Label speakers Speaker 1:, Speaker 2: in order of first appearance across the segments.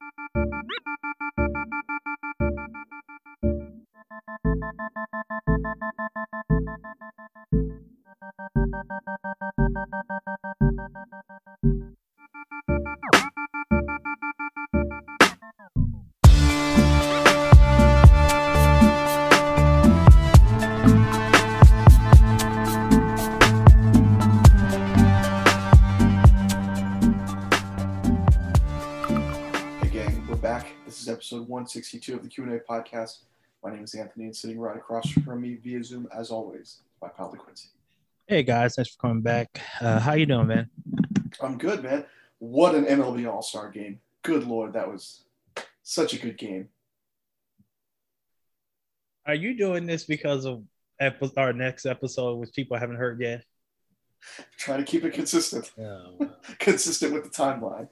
Speaker 1: Música 162 of the Q&A podcast. My name is Anthony and sitting right across from me via Zoom, as always, my pal DeQuincy.
Speaker 2: Hey guys, thanks for coming back. Uh, how you doing, man?
Speaker 1: I'm good, man. What an MLB All-Star game. Good lord, that was such a good game.
Speaker 2: Are you doing this because of epi- our next episode, which people haven't heard yet?
Speaker 1: Trying to keep it consistent,
Speaker 2: No,
Speaker 1: consistent with the timeline.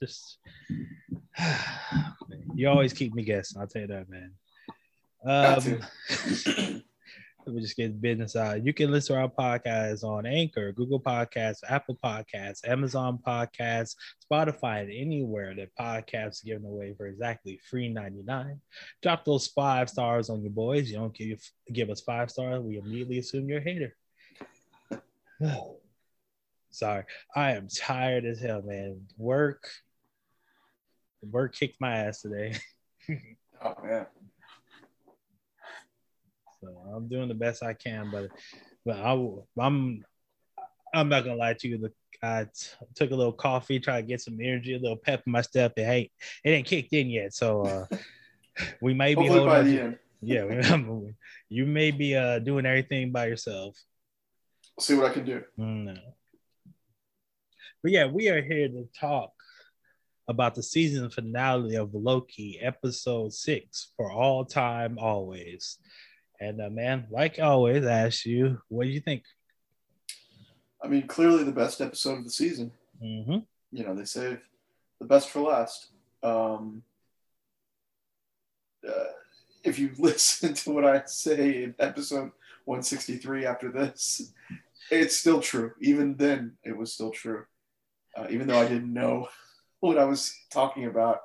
Speaker 2: just you always keep me guessing. I'll tell you that, man. Um, let me just get business out. You can listen to our podcast on Anchor, Google Podcasts, Apple Podcasts, Amazon Podcasts, Spotify, and anywhere that podcasts are given away for exactly free ninety nine. Drop those five stars on your boys. You don't give give us five stars, we immediately assume you're a hater. Sorry, I am tired as hell, man. Work, work kicked my ass today.
Speaker 1: Oh man,
Speaker 2: So I'm doing the best I can, but but I I'm I'm not gonna lie to you. The I t- took a little coffee, try to get some energy, a little pep in my step. It ain't it ain't kicked in yet, so uh, we may be
Speaker 1: hopefully
Speaker 2: holding.
Speaker 1: by the
Speaker 2: to-
Speaker 1: end.
Speaker 2: yeah, we, you may be uh doing everything by yourself.
Speaker 1: We'll see what I can do.
Speaker 2: No. But yeah, we are here to talk about the season finale of Loki, episode six, for all time, always. And uh, man, like always, I ask you, what do you think?
Speaker 1: I mean, clearly the best episode of the season.
Speaker 2: Mm-hmm.
Speaker 1: you know they save the best for last um uh, if you listen to what i say in episode 163 after this it's still true even then it was still true uh, even though i didn't know what i was talking about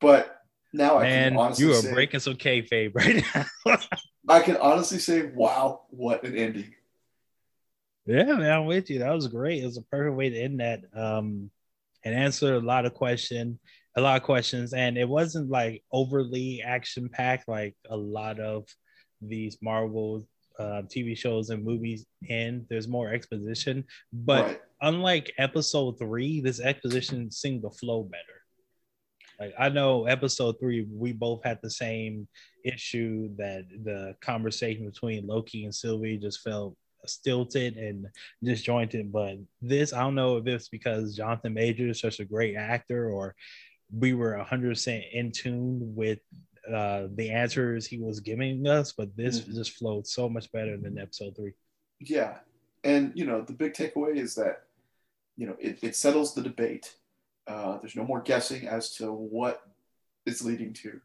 Speaker 1: but now i can
Speaker 2: Man,
Speaker 1: honestly
Speaker 2: you are
Speaker 1: say
Speaker 2: breaking some kayfabe right now.
Speaker 1: i can honestly say wow what an ending
Speaker 2: yeah, man, I'm with you. That was great. It was a perfect way to end that. Um, and answer a lot of question, a lot of questions, and it wasn't like overly action packed like a lot of these Marvel uh, TV shows and movies. And there's more exposition, but
Speaker 1: right
Speaker 2: unlike episode three, this exposition seemed to flow better. Like I know episode three, we both had the same issue that the conversation between Loki and Sylvie just felt stilted and disjointed. But this, I don't know if it's because Jonathan Majors is such a great actor or we were 100% in tune with uh, the answers he was giving us, but this
Speaker 1: Mhm.
Speaker 2: just flowed so much better than episode three.
Speaker 1: Yeah. And, you know, the big takeaway is that, you know, it, it settles the debate. Uh, there's no more guessing as to what it's leading to.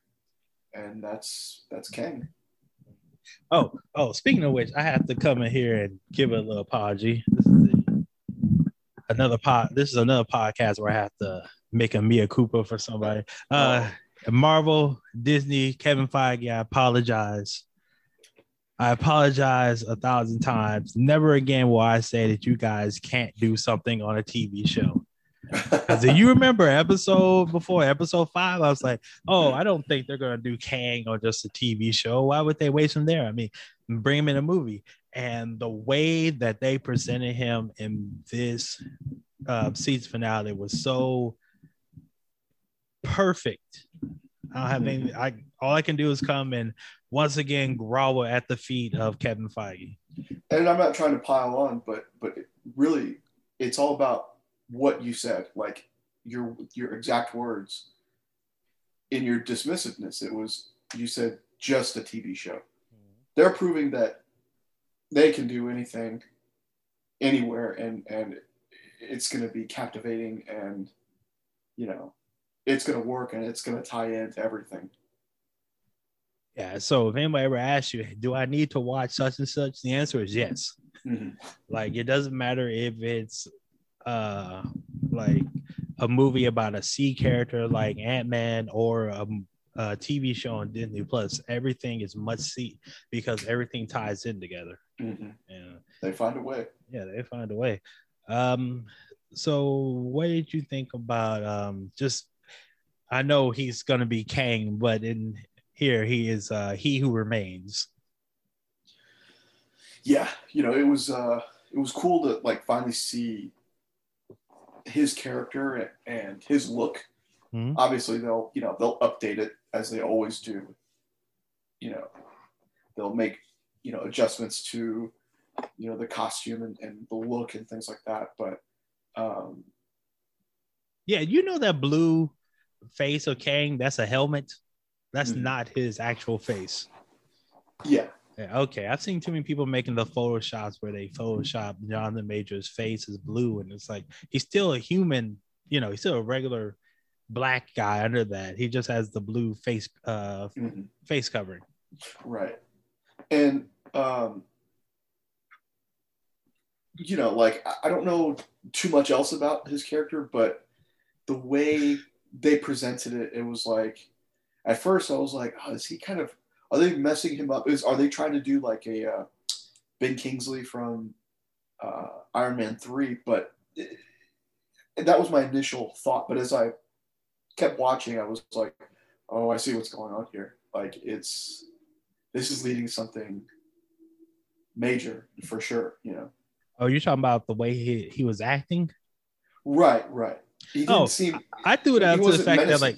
Speaker 1: And that's that's Kang.
Speaker 2: Oh, oh, speaking of which, I have to come in here and give a little apology. This is the, another pod. This is another podcast where I have to make a mea culpa for somebody. Uh, Marvel, Disney, Kevin Feige, I apologize. I apologize a thousand times. Never again will I say that you guys can't do something on a TV show. Do you remember episode before episode five? I was like, oh, I don't think they're gonna do Kang on just a TV show. Why would they waste him there? I mean, bring him in a movie. And the way that they presented him in this uh, season finale was so perfect. I don't have mm-hmm. any. I all I can do is come and once again grovel at the feet of Kevin Feige.
Speaker 1: and I'm not trying to pile on, but but really it's all about what you said, like your your exact words. In your dismissiveness, it was you said just a TV show. They're proving that they can do anything, anywhere, and and it's going to be captivating, and you know, it's going to work, and it's going to tie into everything.
Speaker 2: Yeah. So if anybody ever asks you, do I need to watch such and such? The answer is yes.
Speaker 1: Mhm.
Speaker 2: Like it doesn't matter if it's uh like a movie about a C character like Ant Man or a, a, TV show on Disney Plus, everything is must see because everything ties in together.
Speaker 1: Mm-hmm.
Speaker 2: Yeah,
Speaker 1: They find a way.
Speaker 2: yeah, they find a way. Um, so what did you think about um just? I know he's gonna be Kang, but in here he is uh he who remains.
Speaker 1: Yeah, you know, it was uh it was cool to like finally see his character and his look.
Speaker 2: Mhm.
Speaker 1: Obviously, they'll you know they'll update it as they always do. You know, they'll make you know adjustments to you know the costume and, and the look and things like that. But um,
Speaker 2: Yeah, you know that blue face of Kang, that's a helmet. That's
Speaker 1: Mhm.
Speaker 2: not his actual face.
Speaker 1: yeah,
Speaker 2: Yeah, okay. I've seen too many people making the photoshops where they photoshop Jonathan Majors' face is blue, and it's like he's still a human, you know, he's still a regular black guy under that. He just has the blue face uh
Speaker 1: mhm,
Speaker 2: face covering.
Speaker 1: right. And um, you know, like I don't know too much else about his character, but the way they presented it, it was like at first I was like, oh, is he kind of are they messing him up? Is are they trying to do like a uh, Ben Kingsley from uh, Iron Man three? But it, that was my initial thought. But as I kept watching, I was like, oh, I see what's going on here. Like it's this is leading something major for sure. You know.
Speaker 2: Oh, you're talking about the way he, he was acting?
Speaker 1: Right, right.
Speaker 2: Oh,
Speaker 1: seem.
Speaker 2: I threw it out to the fact that like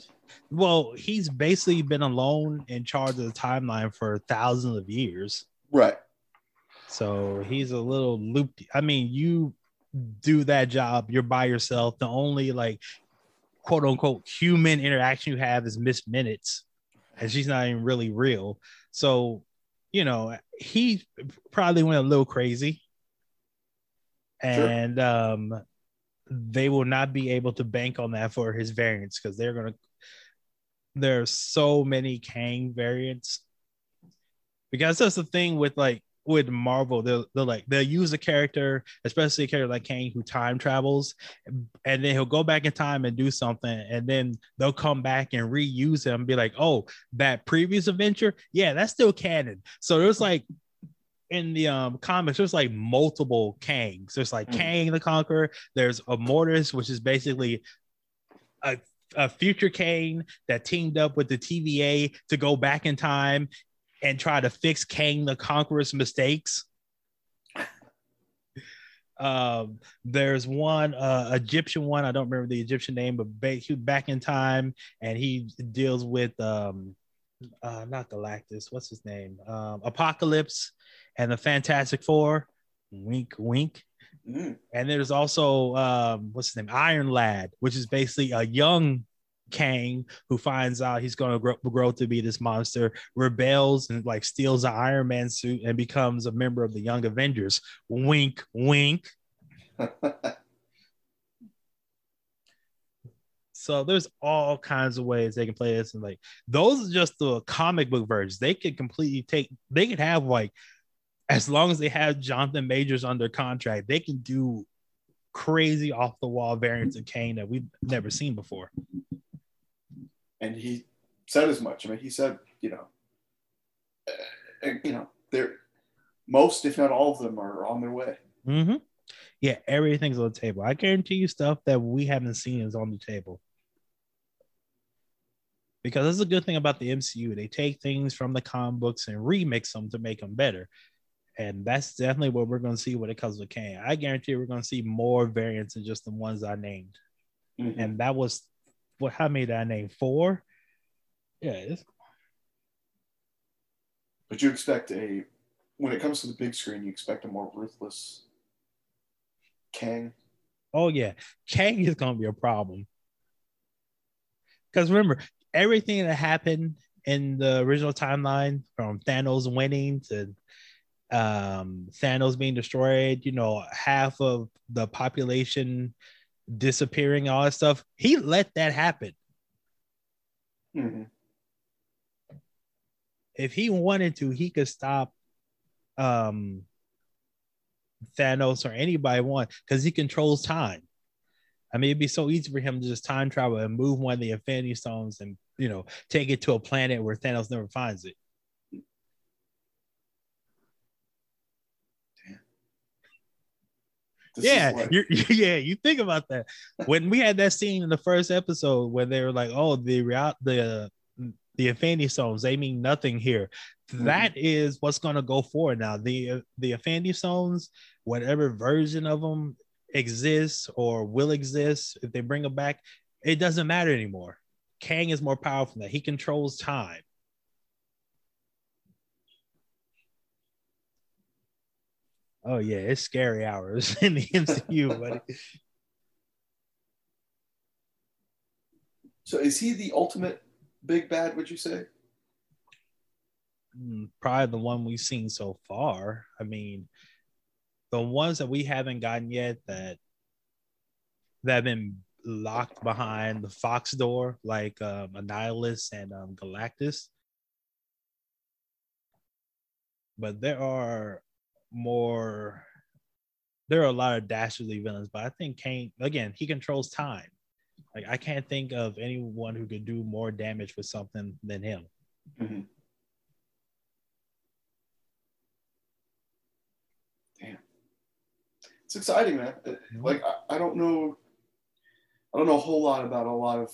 Speaker 2: well, he's basically been alone in charge of the timeline for thousands of years.
Speaker 1: right,
Speaker 2: So he's a little looped. I mean, you do that job, you're by yourself. The only like quote unquote human interaction you have is Miss Minutes, and she's not even really real. So, you know, he probably went a little crazy.
Speaker 1: Sure.
Speaker 2: And um they will not be able to bank on that for his variants because they're gonna there's so many Kang variants because that's the thing with like with Marvel, they'll, they'll like they'll use a character, especially a character like Kang who time travels, and then he'll go back in time and do something, and then they'll come back and reuse him and be like, oh, that previous adventure, yeah, that's still canon. So there's like in the um comics, there's like multiple Kangs. There's like
Speaker 1: Mhm.
Speaker 2: Kang the Conqueror, there's Immortus, which is basically a a future Kang that teamed up with the TVA to go back in time and try to fix Kang the Conqueror's mistakes. Um, there's one uh, Egyptian one. I don't remember the Egyptian name, but ba- he back in time, and he deals with um, uh, not Galactus. What's his name? Um, Apocalypse and the Fantastic Four. Wink, wink.
Speaker 1: Mm,
Speaker 2: And there's also um, what's his name, Iron Lad, which is basically a young Kang who finds out he's going to grow, grow to be this monster, rebels and like steals an Iron Man suit and becomes a member of the Young Avengers. Wink, wink. So there's all kinds of ways they can play this, and like those are just the comic book versions. They could completely take. They could have like, as long as they have Jonathan Majors under contract, they can do crazy off the wall variants of Kang that we've never seen before.
Speaker 1: and he said as much. I mean, he said, you know, uh, you know, they're most, if not all of them, are on their way.
Speaker 2: Mm-hmm. Yeah, everything's on the table. I guarantee you, stuff that we haven't seen is on the table. Because that's a good thing about the MCU. They take things from the comic books and remix them to make them better. And that's definitely what we're going to see when it comes to Kang. I guarantee we're going to see more variants than just the ones I named.
Speaker 1: Mhm.
Speaker 2: And that was what? How many did I name? Four. Yeah.
Speaker 1: But you expect a, when it comes to the big screen, you expect a more ruthless Kang.
Speaker 2: Oh yeah, Kang is gonna be a problem. Because remember, everything that happened in the original timeline, from Thanos winning to um, Thanos being destroyed, you know, half of the population disappearing, all that stuff, he let that happen.
Speaker 1: Mm-hmm.
Speaker 2: If he wanted to, he could stop um Thanos or anybody want because he controls time. I mean, it'd be so easy for him to just time travel and move one of the Infinity Stones and you know take it to a planet where Thanos never finds it.
Speaker 1: This
Speaker 2: yeah,
Speaker 1: like-
Speaker 2: yeah, you think about that. When we had that scene in the first episode where they were like, "Oh, the real the the Infinity Stones, they mean nothing here."
Speaker 1: Mhm.
Speaker 2: That is what's going to go forward now. The the Infinity Stones, whatever version of them exists or will exist, if they bring them back, it doesn't matter anymore. Kang is more powerful than that. He controls time. Oh yeah, it's scary hours in the MCU, buddy.
Speaker 1: so is he the ultimate big bad? Would you say?
Speaker 2: Mm, Probably the one we've seen so far. I mean, the ones that we haven't gotten yet that that have been locked behind the Fox door, like um, Annihilus and um, Galactus. But there are more. There are a lot of dastardly villains, but I think Kang again he controls time. Like I can't think of anyone who could do more damage with something than him.
Speaker 1: Mhm. Damn, it's exciting, man. Uh, Like I, I don't know, I don't know a whole lot about a lot of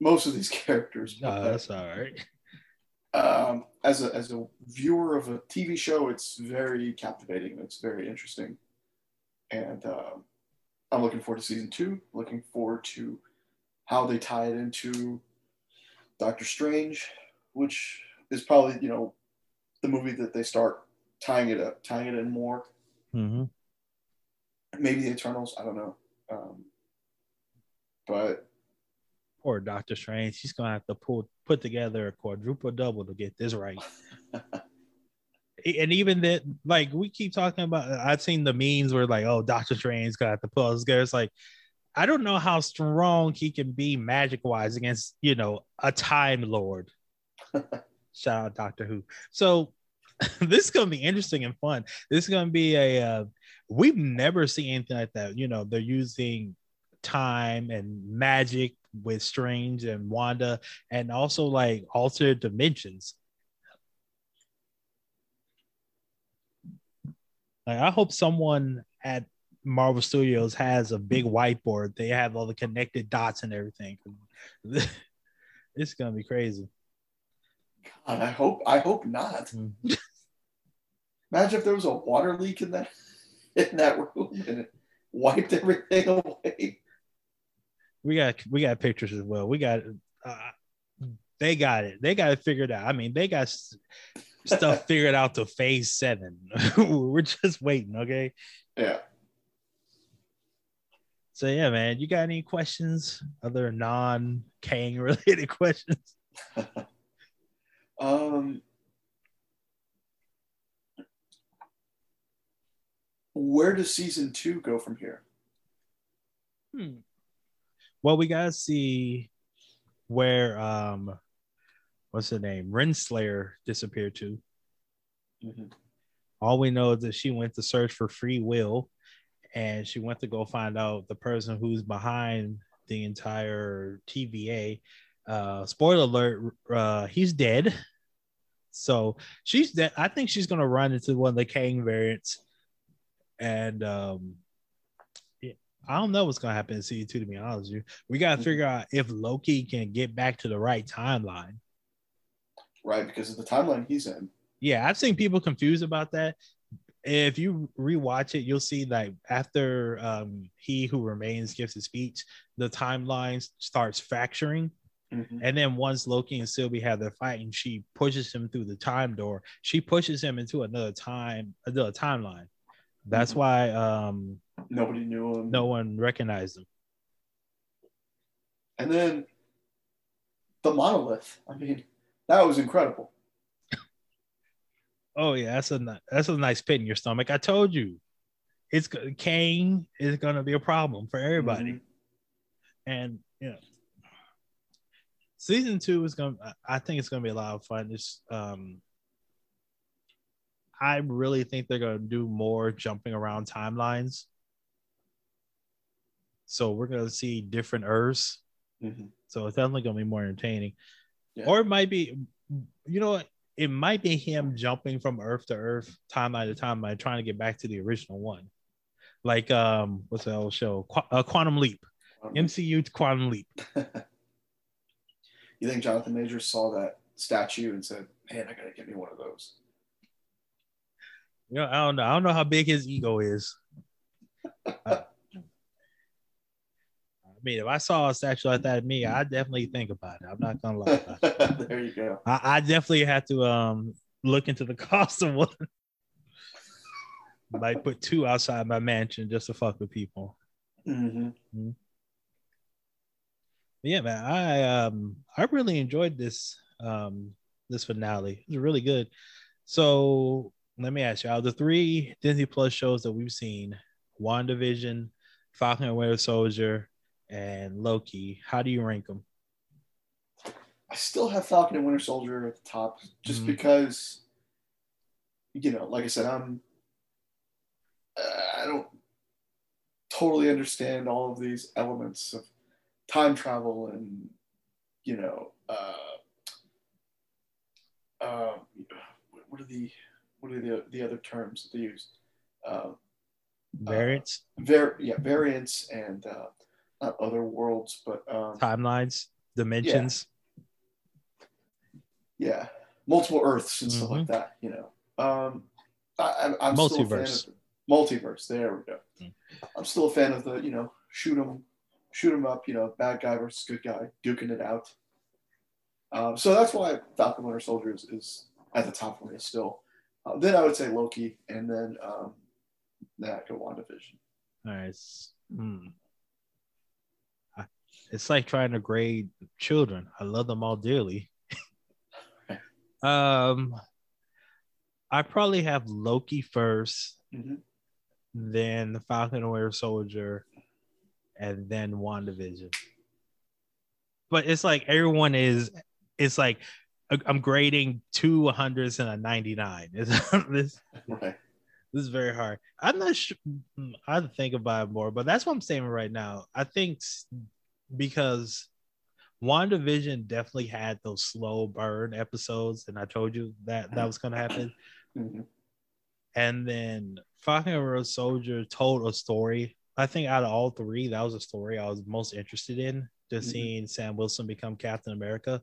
Speaker 1: most of these characters. but,
Speaker 2: No, that's all right.
Speaker 1: um, as a as a viewer of a TV show, it's very captivating. It's very interesting, and um, I'm looking forward to season two. Looking forward to how they tie it into Doctor Strange, which is probably you know the movie that they start tying it up, tying it in more.
Speaker 2: Mm-hmm.
Speaker 1: Maybe the Eternals. I don't know, um, but
Speaker 2: Poor Doctor Strange. She's gonna have to pull put together a quadruple double to get this right. and even that, like we keep talking about, I've seen the memes where like, oh, Doctor Strange's gonna have to pull us together. It's like, I don't know how strong he can be magic wise against you know a Time Lord. Shout out Doctor Who. So this is gonna be interesting and fun. This is gonna be a. Uh, we've never seen anything like that. You know, they're using time and magic with Strange and Wanda, and also like altered dimensions. Like, I hope someone at Marvel Studios has a big whiteboard. They have all the connected dots and everything. it's gonna be crazy.
Speaker 1: God, I hope I hope not. Imagine if there was a water leak in that in that room and it wiped everything away.
Speaker 2: We got we got pictures as well. We got uh, they got it. They got it figured out. I mean, they got stuff figured out to phase seven. We're just waiting. Okay.
Speaker 1: Yeah.
Speaker 2: So yeah, man, you got any questions? Other non Kang related questions?
Speaker 1: Um, where does season two go from here?
Speaker 2: Hmm. Well, we gotta see where um what's the name? Renslayer disappeared to.
Speaker 1: Mhm.
Speaker 2: All we know is that she went to search for free will and she went to go find out the person who's behind the entire TVA. Uh, spoiler alert, uh, he's dead. So she's dead. I think she's gonna run into one of the Kang variants. And um I don't know what's gonna happen in season two, to be honest with you. We gotta figure out if Loki can get back to the right timeline.
Speaker 1: Right, because of the timeline he's in.
Speaker 2: Yeah, I've seen people confused about that. If you rewatch it, you'll see that after um, he who remains gives his speech, the timeline starts fracturing.
Speaker 1: Mhm.
Speaker 2: And then once Loki and Sylvie have their fight and she pushes him through the time door, she pushes him into another time, another timeline. That's
Speaker 1: Mhm.
Speaker 2: why um,
Speaker 1: Nobody knew him.
Speaker 2: no one recognized him.
Speaker 1: And then the monolith. I mean, that was incredible.
Speaker 2: Oh yeah, that's a that's a nice pit in your stomach. I told you, it's go- Kang is gonna be a problem for everybody.
Speaker 1: Mhm.
Speaker 2: and you know season two is gonna i I think it's gonna be a lot of fun just um i really think they're gonna do more jumping around timelines So we're gonna see different Earths.
Speaker 1: Mhm.
Speaker 2: So it's definitely gonna be more entertaining.
Speaker 1: Yeah.
Speaker 2: Or it might be, you know, it might be him jumping from Earth to Earth, timeline to timeline, trying to get back to the original one. Like um, what's the old show? Qu- uh, Quantum Leap, MCU Quantum Leap.
Speaker 1: you think Jonathan Majors saw that statue and said, "Man, I gotta get me one of those."
Speaker 2: You know, I don't know. I don't know how big his ego is. I mean, if I saw a statue like that of me, I'd definitely think about it. I'm not gonna lie.
Speaker 1: There you go.
Speaker 2: I, I definitely have to um look into the cost of one. Might put two outside my mansion just to fuck with people.
Speaker 1: hmm
Speaker 2: But yeah, man, I um I really enjoyed this um this finale. It was really good. So let me ask you, out of the three Disney Plus shows that we've seen, WandaVision, Falcon and Winter Soldier, and Loki, how do you rank them?
Speaker 1: I still have Falcon and Winter Soldier at the top, just
Speaker 2: Mhm.
Speaker 1: because, you know, like I said, I'm. Uh, I don't totally understand all of these elements of time travel and, you know, uh, uh, what are the what are the the other terms that they use? Uh,
Speaker 2: Variants,
Speaker 1: var- yeah, variants and uh, not other worlds, but um,
Speaker 2: timelines, dimensions.
Speaker 1: yeah, multiple Earths and stuff
Speaker 2: Mhm.
Speaker 1: like that. You know, um, I, I'm, I'm still a fan
Speaker 2: Multiverse.
Speaker 1: multiverse. There we go.
Speaker 2: Mm.
Speaker 1: I'm still a fan of the you know shoot 'em, shoot 'em up. You know, bad guy versus good guy, duking it out. Um, so that's why Falcon Winter Soldier is, is at the top for me still. Uh, then I would say Loki, and then um, then I go WandaVision.
Speaker 2: All right. s- Hmm. It's like trying to grade children. I love them all dearly. um, I probably have Loki 1st
Speaker 1: Mhm.
Speaker 2: then the Falcon and Winter Soldier, and then WandaVision. But it's like everyone is. It's like I'm grading two hundreds and a 99. This
Speaker 1: Right.
Speaker 2: this is very hard. I'm not sure. I have think about it more, but that's what I'm saying right now. I think because WandaVision definitely had those slow burn episodes, and I told you that that was going to happen.
Speaker 1: Mhm.
Speaker 2: And then Falcon and Soldier told a story. I think out of all three, that was a story I was most interested in. Just
Speaker 1: Mhm.
Speaker 2: seeing Sam Wilson become Captain America.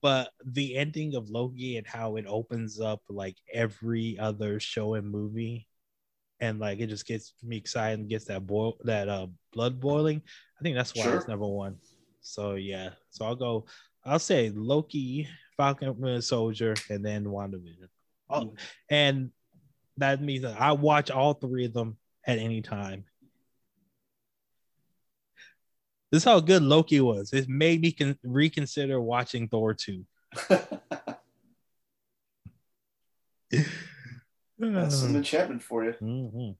Speaker 2: But the ending of Loki and how it opens up like every other show and movie, and like it just gets me excited and gets that boil that uh blood boiling. I think that's why it's number one. So yeah, so I'll go. I'll say Loki, Falcon Winter Soldier, and then WandaVision. Oh, and that means that I watch all three of them at any time. This is how good Loki was. It made me con- reconsider watching Thor 2.
Speaker 1: That's some enchantment for you.
Speaker 2: Mhm.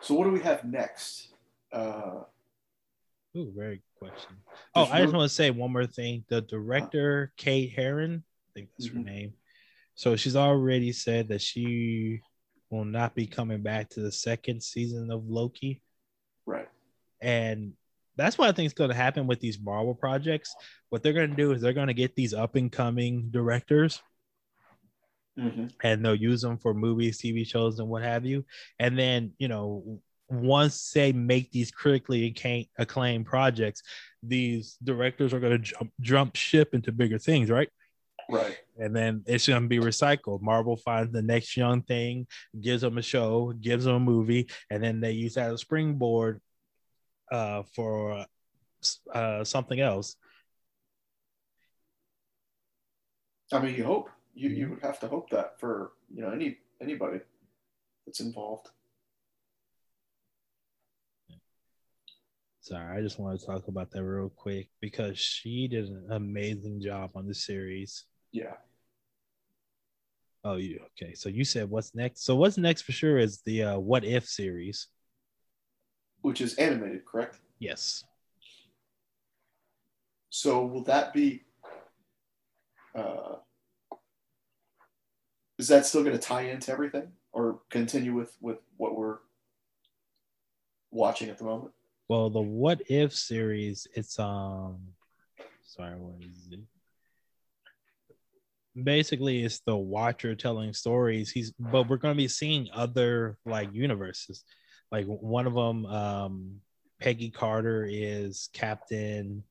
Speaker 1: So what do we have next? Uh,
Speaker 2: Ooh, very good question. Oh, I just
Speaker 1: no-
Speaker 2: want to say one more thing. The director, Kate Herron, I think that's her
Speaker 1: Mhm.
Speaker 2: name. So she's already said that she will not be coming back to the second season of Loki.
Speaker 1: right.
Speaker 2: And that's what I think is going to happen with these Marvel projects. What they're going to do is they're going to get these up and coming directors
Speaker 1: hmm
Speaker 2: and they'll use them for movies, TV shows, and what have you. And then, you know, once they make these critically acclaimed projects, these directors are going to jump, jump ship into bigger things, right?
Speaker 1: Right.
Speaker 2: And then it's going to be recycled. Marvel finds the next young thing, gives them a show, gives them a movie, and then they use that as a springboard uh, for uh, something else.
Speaker 1: I mean, you hope you you would have to hope that for you know any anybody that's involved.
Speaker 2: Sorry, I just want to talk about that real quick because she did an amazing job on the series.
Speaker 1: Yeah.
Speaker 2: Oh, you okay? So you said what's next? So what's next for sure is the uh, What If series.
Speaker 1: Which is animated, correct?
Speaker 2: Yes.
Speaker 1: So will that be? Uh, is that still going to tie into everything or continue with with what we're watching at the moment?
Speaker 2: Well, the What If series, it's um, sorry, what is it? Basically, it's the Watcher telling stories. He's, but we're going to be seeing other like universes. Like one of them, um, Peggy Carter is Captain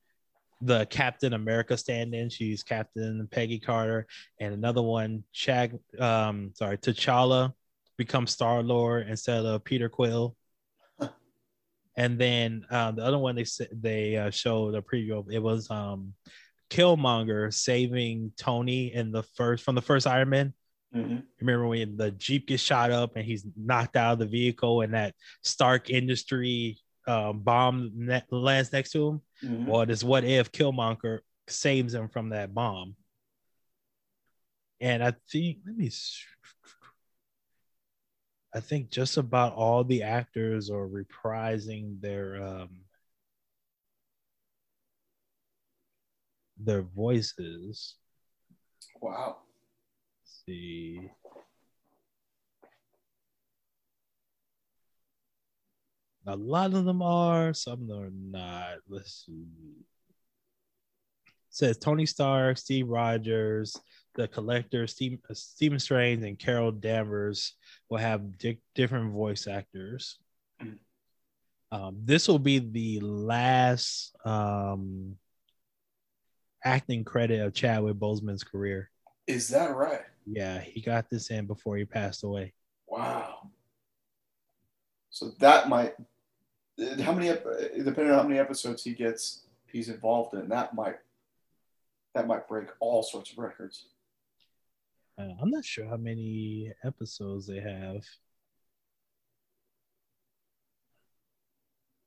Speaker 2: the Captain America stand-in. She's Captain Peggy Carter, and another one, Chag, um, sorry, T'Challa becomes Star Lord instead of Peter Quill. and then uh, the other one they they uh, showed a preview of it was um, Killmonger saving Tony in the first from the first Iron Man. Mm-hmm. Remember when the Jeep gets shot up and he's knocked out of the vehicle and that Stark Industry um, bomb ne- lands next to him. Mm-hmm. Well, this what if Killmonger saves him from that bomb? And I think let me. I think just about all the actors are reprising their um, their voices.
Speaker 1: Wow.
Speaker 2: Let's see. A lot of them are, some of them are not. Let's see. It says Tony Stark, Steve Rogers, the collector, Steve, uh, Stephen Strange, and Carol Danvers will have di- different voice actors. Mm. Um, this will be the last um, acting credit of Chadwick Boseman's career.
Speaker 1: Is that right?
Speaker 2: Yeah, he got this in before he passed away.
Speaker 1: Wow. So that might how many depending on how many episodes he gets he's involved in that might that might break all sorts of records
Speaker 2: uh, i'm not sure how many episodes they have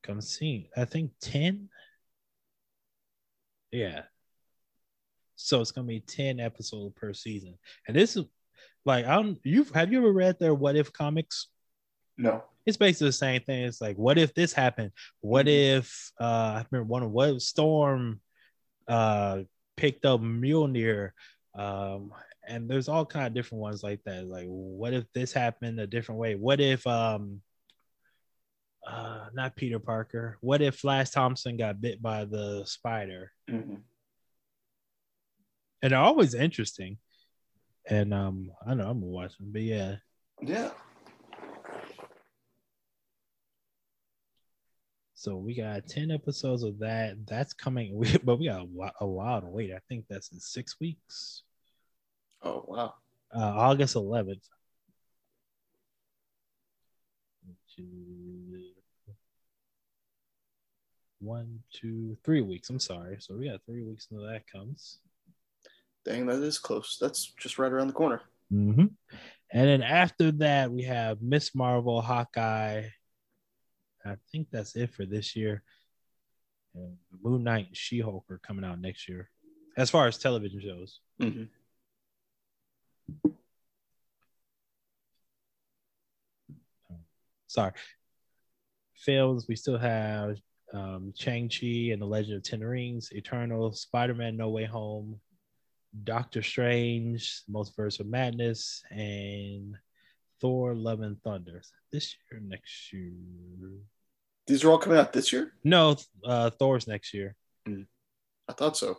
Speaker 2: come see i think 10 yeah so it's gonna be 10 episodes per season and this is like i don't you have have you ever read their what if comics
Speaker 1: no
Speaker 2: it's basically the same thing. It's like, what if this happened? What mm-hmm. if uh I remember one of what Storm uh picked up Mjolnir? Um and there's all kind of different ones like that. Like, what if this happened a different way? What if um uh not Peter Parker? What if Flash Thompson got bit by the spider? Mm-hmm. And they're always interesting. And um, I know I'm gonna watch them, but yeah.
Speaker 1: Yeah.
Speaker 2: So we got 10 episodes of that. That's coming, but we got a, a while to wait. I think that's in six weeks.
Speaker 1: Oh, wow.
Speaker 2: Uh, August 11th. One, two, three weeks. I'm sorry. So we got three weeks until that comes.
Speaker 1: Dang, that is close. That's just right around the corner.
Speaker 2: Mm-hmm. And then after that, we have Miss Marvel, Hawkeye, I think that's it for this year. And Moon Knight and She Hulk are coming out next year, as far as television shows. Mm-hmm. Sorry. Films, we still have um, Shang-Chi and the Legend of Ten Rings, Eternal, Spider-Man No Way Home, Doctor Strange, Multiverse of Madness, and Thor Love and Thunder. This year, next year.
Speaker 1: These are all coming out this year.
Speaker 2: No, uh, Thor's next year.
Speaker 1: Mm. I thought so.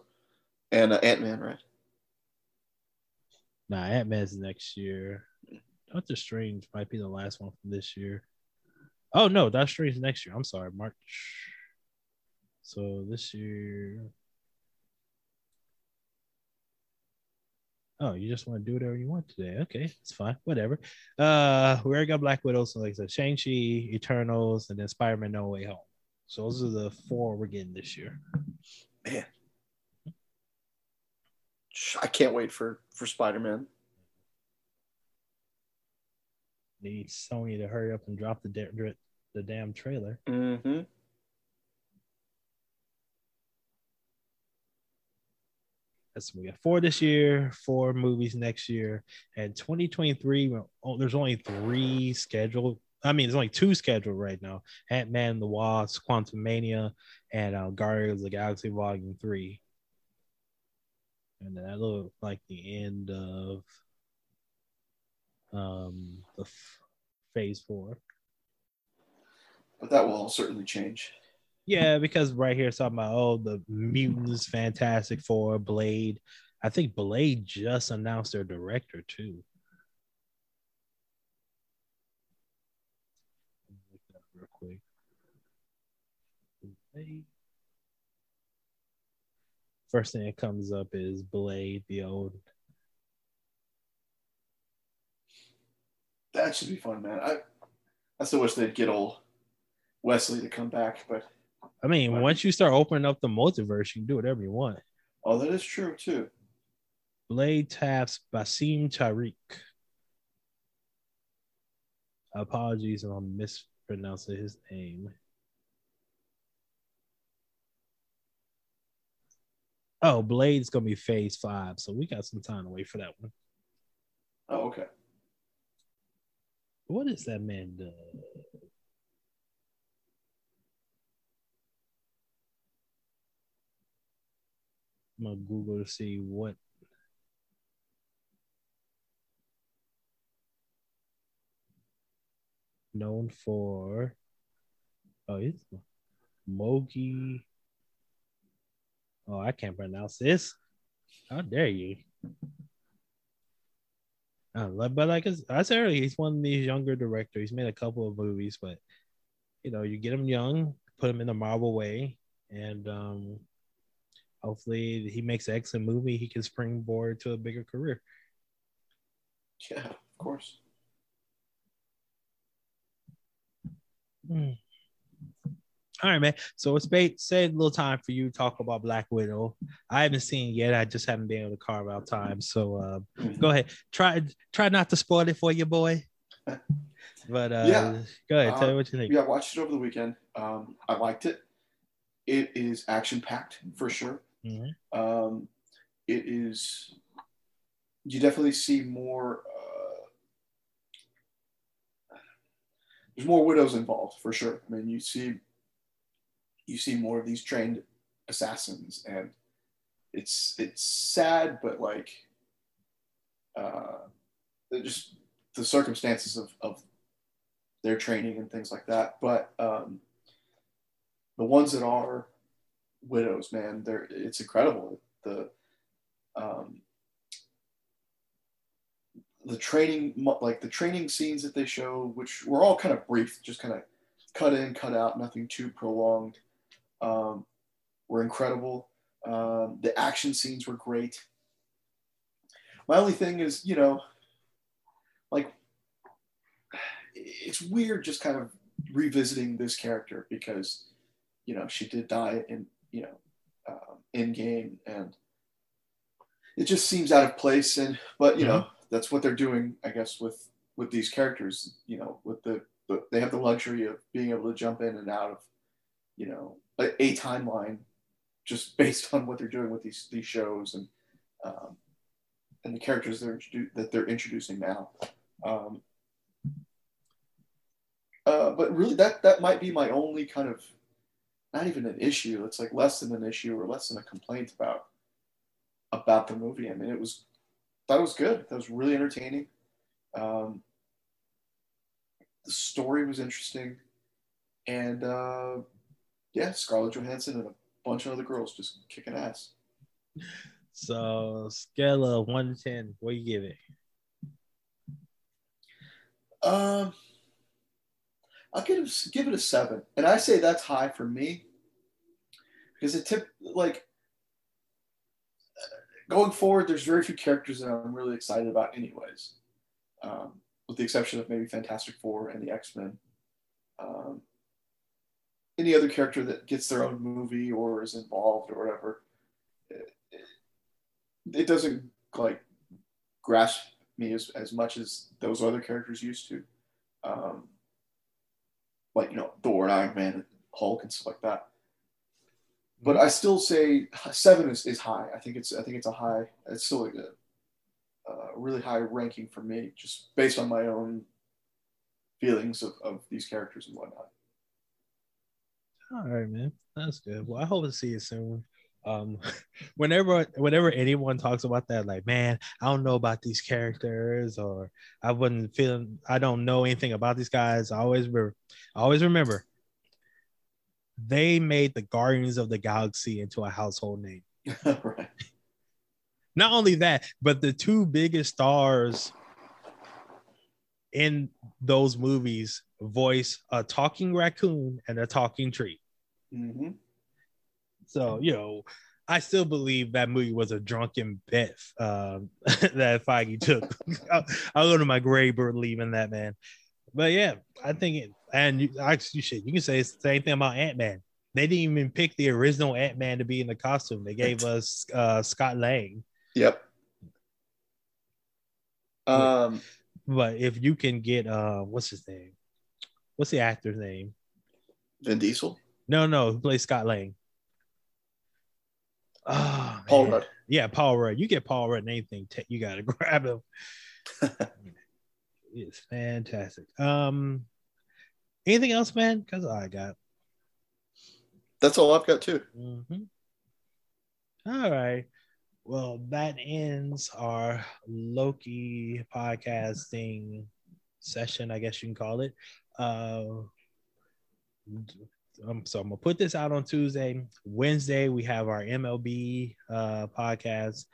Speaker 1: And uh, Ant Man, right?
Speaker 2: Nah, Ant Man's next year. Doctor Strange might be the last one from this year. Oh no, Doctor Strange next year. I'm sorry, March. So this year, Oh, you just want to do whatever you want today. Okay, it's fine. Whatever. Uh, we already got Black Widow, so like I said, Shang-Chi, Eternals, and then Spider-Man No Way Home. So those are the four we're getting this year.
Speaker 1: Man. I can't wait for for Spider-Man.
Speaker 2: Need Sony to hurry up and drop the da- the damn trailer.
Speaker 1: Mm-hmm.
Speaker 2: That's we got four this year, four movies next year, and 2023. there's only three scheduled. I mean, there's only two scheduled right now: Ant Man the Wasp, Quantumania, and uh, Guardians of the Galaxy Volume Three. And that looks like the end of um, the f- Phase Four.
Speaker 1: But that will certainly change.
Speaker 2: Yeah, because right here it's talking about oh the mutants, Fantastic Four, Blade. I think Blade just announced their director too. Real quick. Blade. First thing that comes up is Blade, the old.
Speaker 1: That should be fun, man. I I still wish they'd get old Wesley to come back, but
Speaker 2: I mean,
Speaker 1: Right.
Speaker 2: once you start opening up the multiverse, you can do whatever you want.
Speaker 1: oh, that is true too.
Speaker 2: Blade taps Bassam Tariq. Apologies if I'm mispronouncing his name. Oh, Blade's gonna be phase five, so we got some time to wait for that one.
Speaker 1: Oh, okay.
Speaker 2: What is that man do? I'm gonna Google to see what. Known for. Oh, it's Mogi. Oh, I can't pronounce this. How dare you? Uh, but like I said earlier, he's one of these younger directors. He's made a couple of movies, but you know, you get him young, put him in the Marvel way, and um, hopefully he makes an excellent movie. He can springboard to a bigger career.
Speaker 1: Yeah, of course.
Speaker 2: Hmm. All right, man. So it's ba- saved a little time for you to talk about Black Widow. I haven't seen it yet. I just haven't been able to carve out time. So uh, go ahead. Try try not to spoil it for you, boy. But uh,
Speaker 1: Yeah.
Speaker 2: go ahead. Tell
Speaker 1: Uh,
Speaker 2: me what you think.
Speaker 1: Yeah, I watched it over the weekend. Um, I liked it. It is action packed for sure.
Speaker 2: Mhm.
Speaker 1: Um, it is. You definitely see more. Uh, there's more widows involved for sure. I mean, you see. You see more of these trained assassins, and it's it's sad, but like. Uh, just the circumstances of, of their training and things like that. But um, the ones that are widows, man, they're it's incredible. The um, the training, like the training scenes that they show, which were all kind of brief, just kind of cut in, cut out, nothing too prolonged, um, were incredible. Um, the action scenes were great. My only thing is, you know, like it's weird just kind of revisiting this character because you know she did die in you know um, Endgame and it just seems out of place and but you know that's what they're doing i guess with with these characters you know with the, the they have the luxury of being able to jump in and out of you know a, a timeline just based on what they're doing with these these shows and um, and the characters they're introdu- that they're introducing now. Um, uh, but really, that that might be my only kind of not even an issue. It's like less than an issue or less than a complaint about about the movie. I mean, it was that was good. That was really entertaining. Um, the story was interesting, and uh, yeah, Scarlett Johansson and a bunch of other girls just kicking ass.
Speaker 2: So scale of one to ten, what do you give it?
Speaker 1: Um, I'll give it, give it a seven, and I say that's high for me because it tip like going forward. There's very few characters that I'm really excited about, anyways, um, with the exception of maybe Fantastic Four and the X Men. Um, any other character that gets their own movie or is involved or whatever, it, it, doesn't like grasp me as, as much as those other characters used to. Um, like, you know, Thor and Iron Man and Hulk and stuff like that. But mm-hmm. I still say seven is, is high. I think it's I think it's a high. It's still a, a really high ranking for me, just based on my own feelings of, of these characters and whatnot.
Speaker 2: All right, man. That's good. Well, I hope to see you soon. Um whenever whenever anyone talks about that like man i don't know about these characters or i wasn't feeling i don't know anything about these guys i always re- I always remember they made the guardians of the galaxy into a household name.
Speaker 1: Right.
Speaker 2: not only that but the two biggest stars in those movies voice a talking raccoon and a talking tree.
Speaker 1: Hmm
Speaker 2: So, you know, I still believe that movie was a drunken bet um, that Feige took. I'll, I'll go to my grave believing that, man. But yeah, I think it, and you, actually, shit, you can say it's the same thing about Ant Man. They didn't even pick the original Ant Man to be in the costume. They gave us uh, Scott Lang.
Speaker 1: Yep. Um,
Speaker 2: But if you can get, uh, what's his name? What's the actor's name?
Speaker 1: Vin Diesel,
Speaker 2: No, no, who plays Scott Lang? Oh,
Speaker 1: Paul
Speaker 2: man.
Speaker 1: Rudd.
Speaker 2: Yeah, Paul Rudd. You get Paul Rudd in anything, you gotta grab him. it's fantastic. Um, anything else, man? Because I got.
Speaker 1: That's all I've got too.
Speaker 2: Mhm. All right. Well, that ends our Loki podcasting session, I guess you can call it. Uh, um, so I'm gonna put this out on Tuesday. Wednesday, we have our MLB uh, podcast.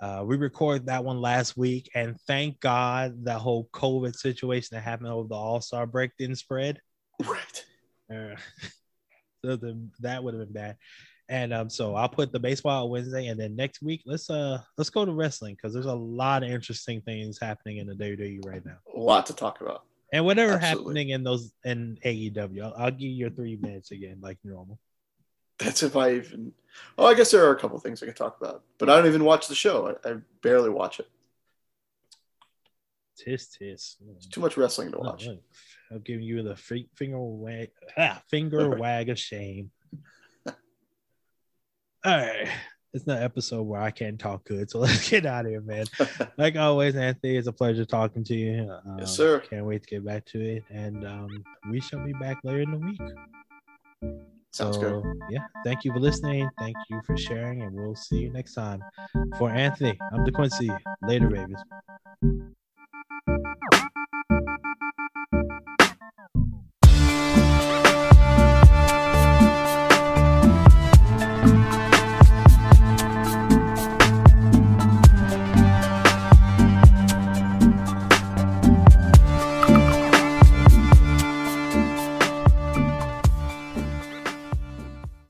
Speaker 2: Uh, we recorded that one last week, and thank God that whole COVID situation that happened over the All Star break didn't spread.
Speaker 1: Right.
Speaker 2: Uh, so the, that would have been bad. And um, so I'll put the baseball on Wednesday, and then next week let's uh let's go to wrestling because there's a lot of interesting things happening in the WWE right now,
Speaker 1: A lot to talk about.
Speaker 2: And whatever
Speaker 1: Absolutely.
Speaker 2: happening in those in AEW. I'll, I'll give you your three minutes again, like normal.
Speaker 1: That's if I even. Oh, I guess there are a couple things I could talk about, but I don't even watch the show. I, I barely watch it.
Speaker 2: Tis tis.
Speaker 1: It's too much wrestling to watch.
Speaker 2: look, I'm giving you the fi- finger wag, ah, finger wag of shame. All right, it's an episode where I can't talk good. So let's get out of here, man. like always, Anthony, it's a pleasure talking to you. Um,
Speaker 1: yes, sir.
Speaker 2: Can't wait to get back to it. And um, we shall be back later in the week.
Speaker 1: Sounds
Speaker 2: so, good. Yeah. Thank you for listening. Thank you for sharing. And we'll see you next time. For Anthony, I'm DeQuincy. Later, Ravens.